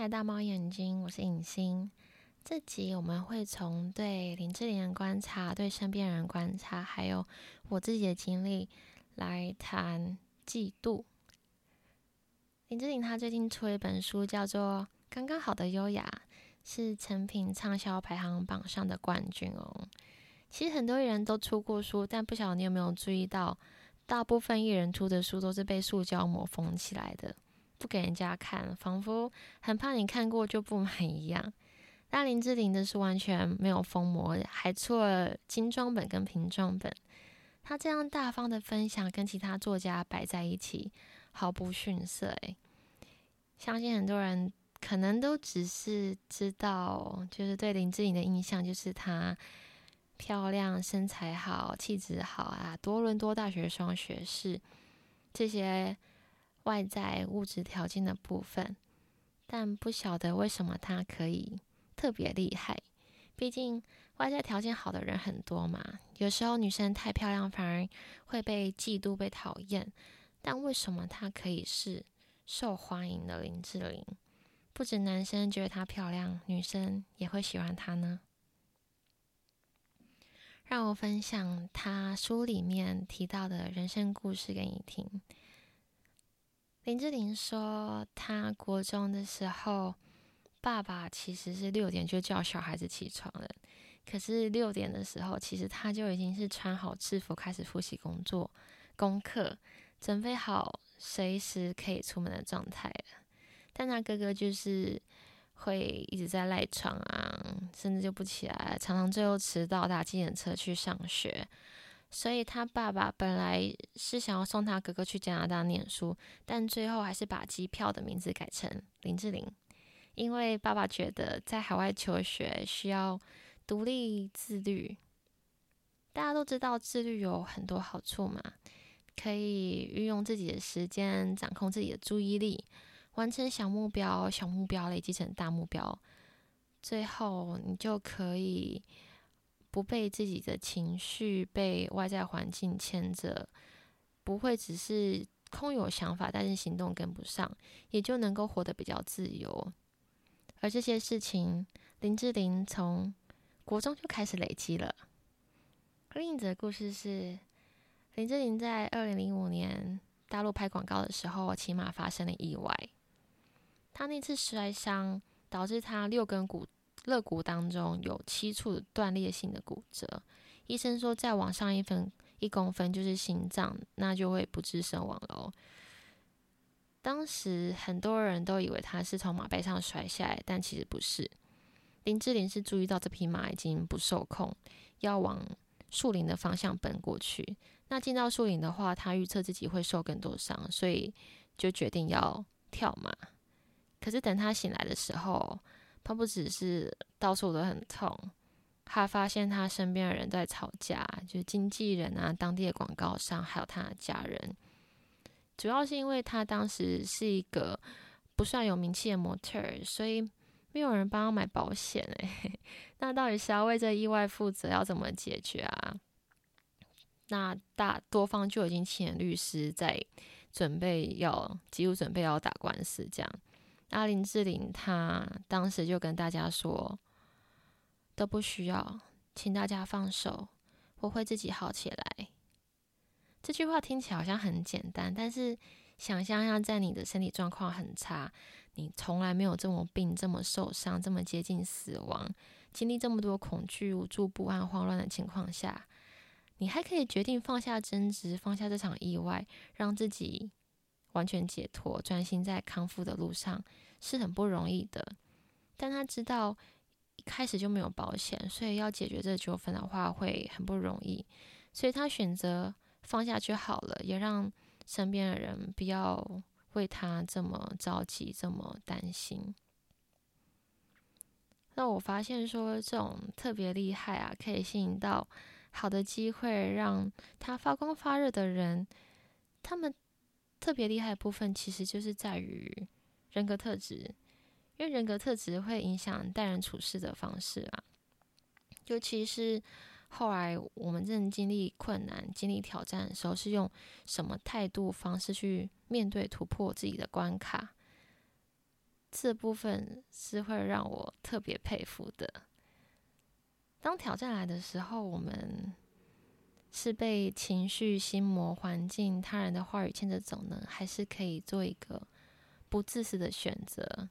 来到猫眼睛，我是影星。这集我们会从对林志玲的观察、对身边人观察，还有我自己的经历来谈嫉妒。林志玲她最近出了一本书，叫做《刚刚好的优雅》，是诚品畅销排行榜上的冠军哦。其实很多人都出过书，但不晓得你有没有注意到，大部分艺人出的书都是被塑胶膜封起来的，不给人家看，仿佛很怕你看过就不买一样。但林志玲的是完全没有封膜，还出了精装本跟平装本。她这样大方的分享，跟其他作家摆在一起，毫不逊色。诶，相信很多人可能都只是知道，就是对林志玲的印象就是她漂亮、身材好、气质好啊，多伦多大学双学士这些外在物质条件的部分，但不晓得为什么她可以。特别厉害，毕竟外在条件好的人很多嘛。有时候女生太漂亮反而会被嫉妒、被讨厌。但为什么她可以是受欢迎的林志玲？不止男生觉得她漂亮，女生也会喜欢她呢？让我分享她书里面提到的人生故事给你听。林志玲说，她国中的时候。爸爸其实是六点就叫小孩子起床了，可是六点的时候，其实他就已经是穿好制服开始复习工作、功课，准备好随时可以出门的状态了。但他哥哥就是会一直在赖床啊，甚至就不起来，常常最后迟到，搭计程车去上学。所以他爸爸本来是想要送他哥哥去加拿大念书，但最后还是把机票的名字改成林志玲。因为爸爸觉得在海外求学需要独立自律，大家都知道自律有很多好处嘛，可以运用自己的时间，掌控自己的注意力，完成小目标，小目标累积成大目标，最后你就可以不被自己的情绪、被外在环境牵着，不会只是空有想法，但是行动跟不上，也就能够活得比较自由。而这些事情，林志玲从国中就开始累积了。另一则故事是，林志玲在二零零五年大陆拍广告的时候，骑马发生了意外。她那次摔伤导致她六根骨肋骨当中有七处断裂性的骨折。医生说，再往上一分一公分就是心脏，那就会不治身亡了。当时很多人都以为他是从马背上摔下来，但其实不是。林志玲是注意到这匹马已经不受控，要往树林的方向奔过去。那进到树林的话，他预测自己会受更多伤，所以就决定要跳马。可是等他醒来的时候，他不只是到处都很痛，他发现他身边的人在吵架，就是经纪人啊、当地的广告商，还有他的家人。主要是因为他当时是一个不算有名气的模特，所以没有人帮他买保险哎。那到底是要为这意外负责，要怎么解决啊？那大多方就已经请律师在准备要，几乎准备要打官司这样。那林志玲她当时就跟大家说，都不需要，请大家放手，我会自己好起来。这句话听起来好像很简单，但是想象一下，在你的身体状况很差，你从来没有这么病、这么受伤、这么接近死亡，经历这么多恐惧、无助、不安、慌乱的情况下，你还可以决定放下争执，放下这场意外，让自己完全解脱，专心在康复的路上，是很不容易的。但他知道一开始就没有保险，所以要解决这纠纷的话会很不容易，所以他选择。放下去好了，也让身边的人不要为他这么着急、这么担心。那我发现说，这种特别厉害啊，可以吸引到好的机会，让他发光发热的人。他们特别厉害的部分，其实就是在于人格特质，因为人格特质会影响待人处事的方式啊，尤其是。后来我们正经历困难、经历挑战的时候，是用什么态度、方式去面对、突破自己的关卡？这部分是会让我特别佩服的。当挑战来的时候，我们是被情绪、心魔、环境、他人的话语牵着走呢，还是可以做一个不自私的选择？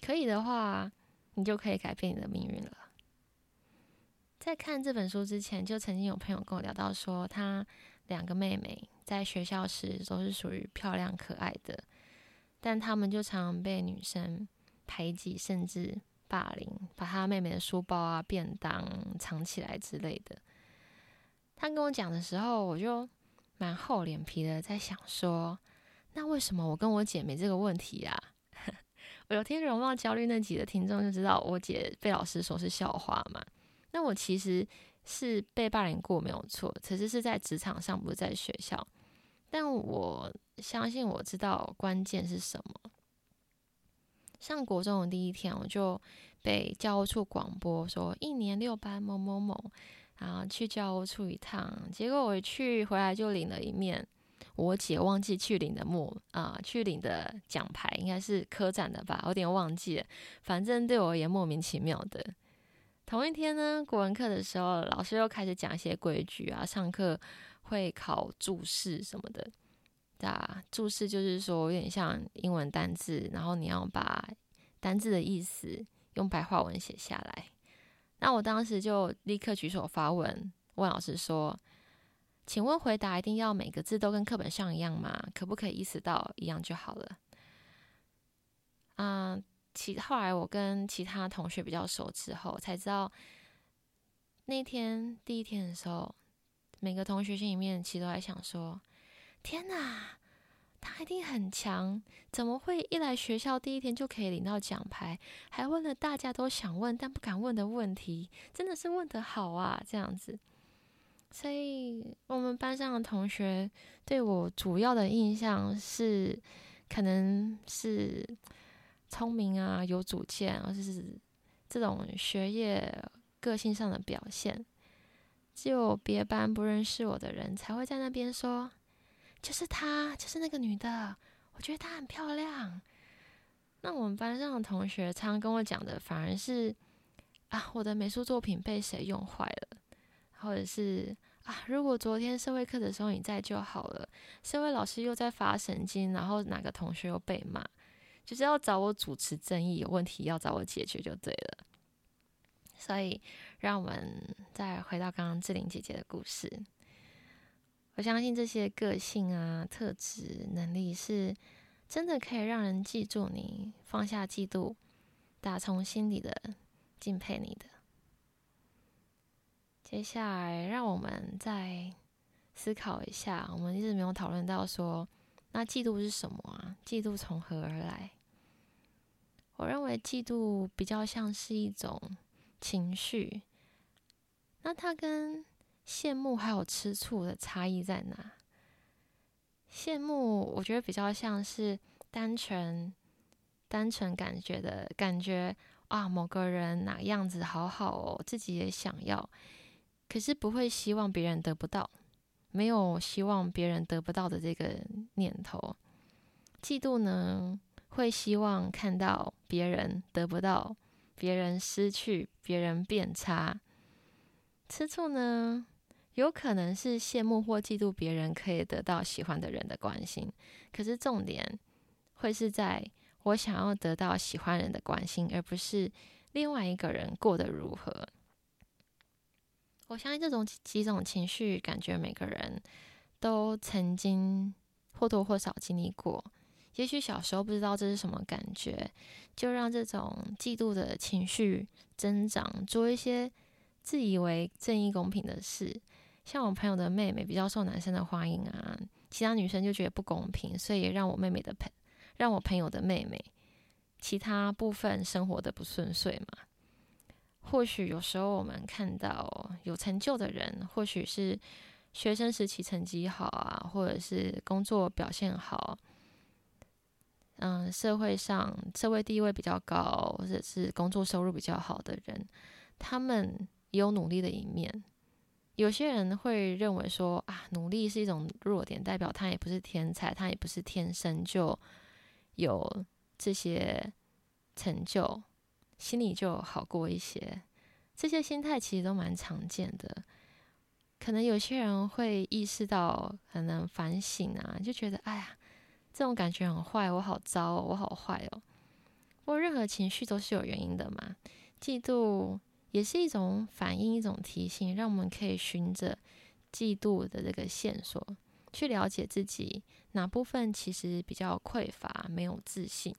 可以的话，你就可以改变你的命运了。在看这本书之前，就曾经有朋友跟我聊到说，他两个妹妹在学校时都是属于漂亮可爱的，但他们就常常被女生排挤，甚至。霸凌，把他妹妹的书包啊、便当藏起来之类的。他跟我讲的时候，我就蛮厚脸皮的，在想说，那为什么我跟我姐没这个问题呀？我有听容貌焦虑那集的听众就知道，我姐被老师说是校花嘛。那我其实是被霸凌过，没有错，其实是在职场上，不是在学校。但我相信，我知道关键是什么。上国中的第一天，我就被教务处广播说一年六班某某某，然后去教务处一趟。结果我去回来就领了一面我姐忘记去领的墨啊、去领的奖牌，应该是科展的吧，有点忘记了。反正对我而言莫名其妙的。同一天呢，国文课的时候，老师又开始讲一些规矩啊，上课会考注释什么的。啊，注释就是说有点像英文单字，然后你要把单字的意思用白话文写下来。那我当时就立刻举手发问，问老师说：“请问回答一定要每个字都跟课本上一样吗？可不可以意思到一样就好了？”嗯，其后来我跟其他同学比较熟之后，才知道那天第一天的时候，每个同学心里面其实都在想说。天哪，他一定很强！怎么会一来学校第一天就可以领到奖牌？还问了大家都想问但不敢问的问题，真的是问得好啊！这样子，所以我们班上的同学对我主要的印象是，可能是聪明啊，有主见，或者是这种学业个性上的表现。只有别班不认识我的人才会在那边说。就是她，就是那个女的。我觉得她很漂亮。那我们班上的同学常常跟我讲的，反而是啊，我的美术作品被谁用坏了，或者是啊，如果昨天社会课的时候你在就好了。社会老师又在发神经，然后哪个同学又被骂，就是要找我主持正义，有问题要找我解决就对了。所以，让我们再回到刚刚志玲姐姐的故事。我相信这些个性啊、特质、能力，是真的可以让人记住你，放下嫉妒，打从心底的敬佩你的。接下来，让我们再思考一下，我们一直没有讨论到说，那嫉妒是什么啊？嫉妒从何而来？我认为嫉妒比较像是一种情绪，那它跟羡慕还有吃醋的差异在哪？羡慕我觉得比较像是单纯、单纯感觉的感觉啊，某个人哪样子好好哦，自己也想要，可是不会希望别人得不到，没有希望别人得不到的这个念头。嫉妒呢，会希望看到别人得不到，别人失去，别人变差。吃醋呢？有可能是羡慕或嫉妒别人可以得到喜欢的人的关心，可是重点会是在我想要得到喜欢人的关心，而不是另外一个人过得如何。我相信这种几种情绪感觉，每个人都曾经或多或少经历过。也许小时候不知道这是什么感觉，就让这种嫉妒的情绪增长，做一些自以为正义公平的事。像我朋友的妹妹比较受男生的欢迎啊，其他女生就觉得不公平，所以也让我妹妹的朋，让我朋友的妹妹，其他部分生活的不顺遂嘛。或许有时候我们看到有成就的人，或许是学生时期成绩好啊，或者是工作表现好，嗯，社会上社会地位比较高，或者是工作收入比较好的人，他们也有努力的一面。有些人会认为说啊，努力是一种弱点，代表他也不是天才，他也不是天生就有这些成就，心里就好过一些。这些心态其实都蛮常见的。可能有些人会意识到，可能反省啊，就觉得哎呀，这种感觉很坏，我好糟哦，我好坏哦。不过任何情绪都是有原因的嘛。嫉妒也是一种反应，一种提醒，让我们可以循着嫉妒的这个线索，去了解自己哪部分其实比较匮乏，没有自信。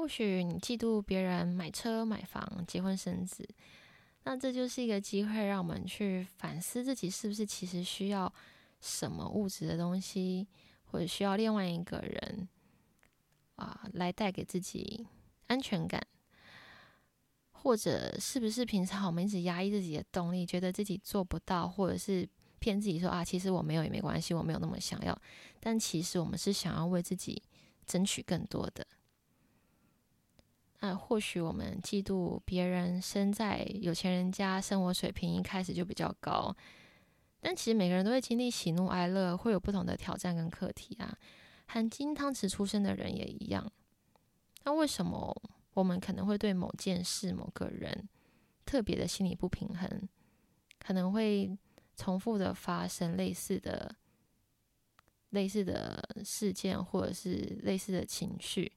或许你嫉妒别人买车、买房、结婚、生子。那这就是一个机会，让我们去反思自己是不是其实需要什么物质的东西，或者需要另外一个人啊来带给自己安全感，或者是不是平常我们一直压抑自己的动力，觉得自己做不到，或者是骗自己说啊，其实我没有也没关系，我没有那么想要，但其实我们是想要为自己争取更多的。那或许我们嫉妒别人生在有钱人家，生活水平一开始就比较高，但其实每个人都会经历喜怒哀乐，会有不同的挑战跟课题啊。含金汤匙出生的人也一样。那为什么我们可能会对某件事、某个人特别的心理不平衡，可能会重复的发生类似的、类似的事件，或者是类似的情绪？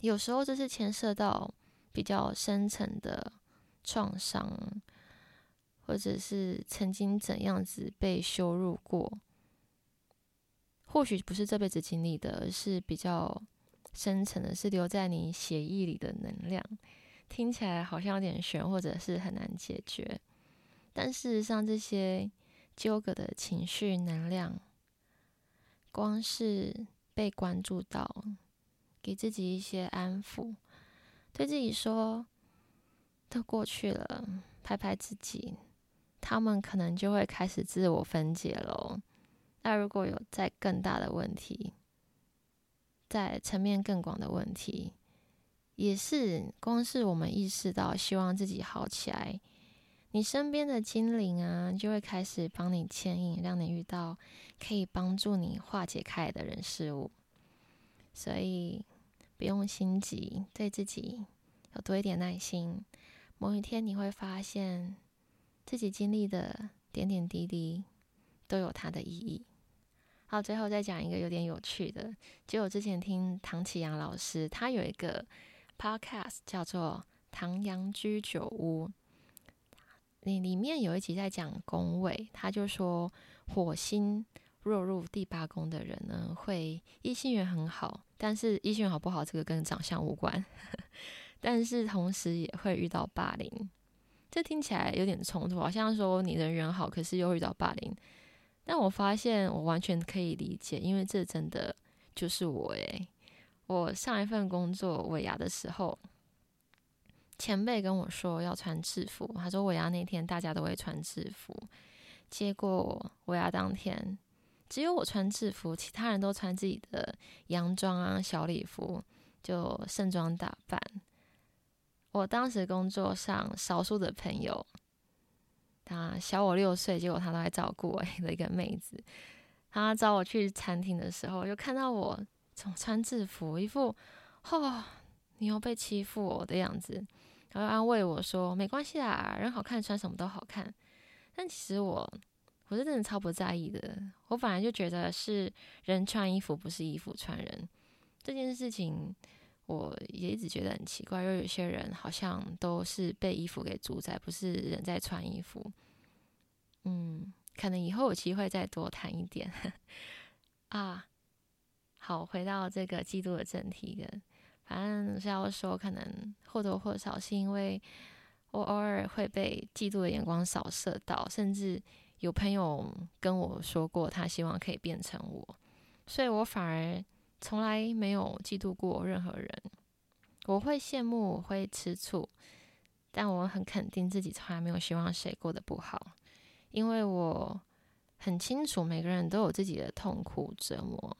有时候这是牵涉到比较深层的创伤，或者是曾经怎样子被羞辱过，或许不是这辈子经历的，而是比较深层的，是留在你血液里的能量。听起来好像有点玄，或者是很难解决，但事实上这些纠葛的情绪能量，光是被关注到。给自己一些安抚，对自己说：“都过去了。”拍拍自己，他们可能就会开始自我分解喽。那如果有再更大的问题，在层面更广的问题，也是光是我们意识到，希望自己好起来，你身边的精灵啊，就会开始帮你牵引，让你遇到可以帮助你化解开来的人事物。所以不用心急，对自己有多一点耐心。某一天你会发现，自己经历的点点滴滴都有它的意义。好，最后再讲一个有点有趣的，就我之前听唐启阳老师，他有一个 podcast 叫做《唐阳居酒屋》，里里面有一集在讲宫位，他就说火星。落入第八宫的人呢，会异性缘很好，但是异性缘好不好，这个跟长相无关。但是同时也会遇到霸凌，这听起来有点冲突，好像说你人缘好，可是又遇到霸凌。但我发现我完全可以理解，因为这真的就是我诶。我上一份工作尾牙的时候，前辈跟我说要穿制服，他说尾牙那天大家都会穿制服，结果尾牙当天。只有我穿制服，其他人都穿自己的洋装啊、小礼服，就盛装打扮。我当时工作上少数的朋友，他小我六岁，结果他都来照顾我的一个妹子。他找我去餐厅的时候，就看到我总穿制服，一副“哦，你又被欺负我”的样子，然后安慰我说：“没关系啦，人好看，穿什么都好看。”但其实我。我是真的超不在意的，我本来就觉得是人穿衣服，不是衣服穿人。这件事情我也一直觉得很奇怪，因为有些人好像都是被衣服给主宰，不是人在穿衣服。嗯，可能以后有机会再多谈一点 啊。好，回到这个嫉妒的正题的，反正是要说，可能或多或少是因为我偶尔会被嫉妒的眼光扫射到，甚至。有朋友跟我说过，他希望可以变成我，所以我反而从来没有嫉妒过任何人。我会羡慕，我会吃醋，但我很肯定自己从来没有希望谁过得不好，因为我很清楚每个人都有自己的痛苦折磨。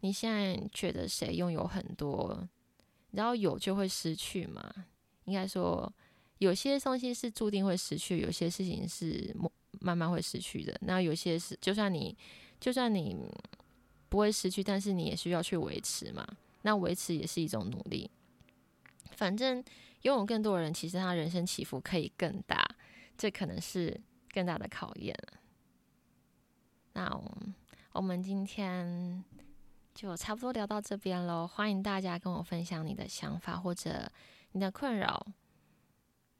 你现在觉得谁拥有很多，然后有就会失去嘛？应该说，有些东西是注定会失去，有些事情是慢慢会失去的。那有些是，就算你，就算你不会失去，但是你也需要去维持嘛。那维持也是一种努力。反正拥有更多人，其实他人生起伏可以更大，这可能是更大的考验。那我们今天就差不多聊到这边喽。欢迎大家跟我分享你的想法或者你的困扰，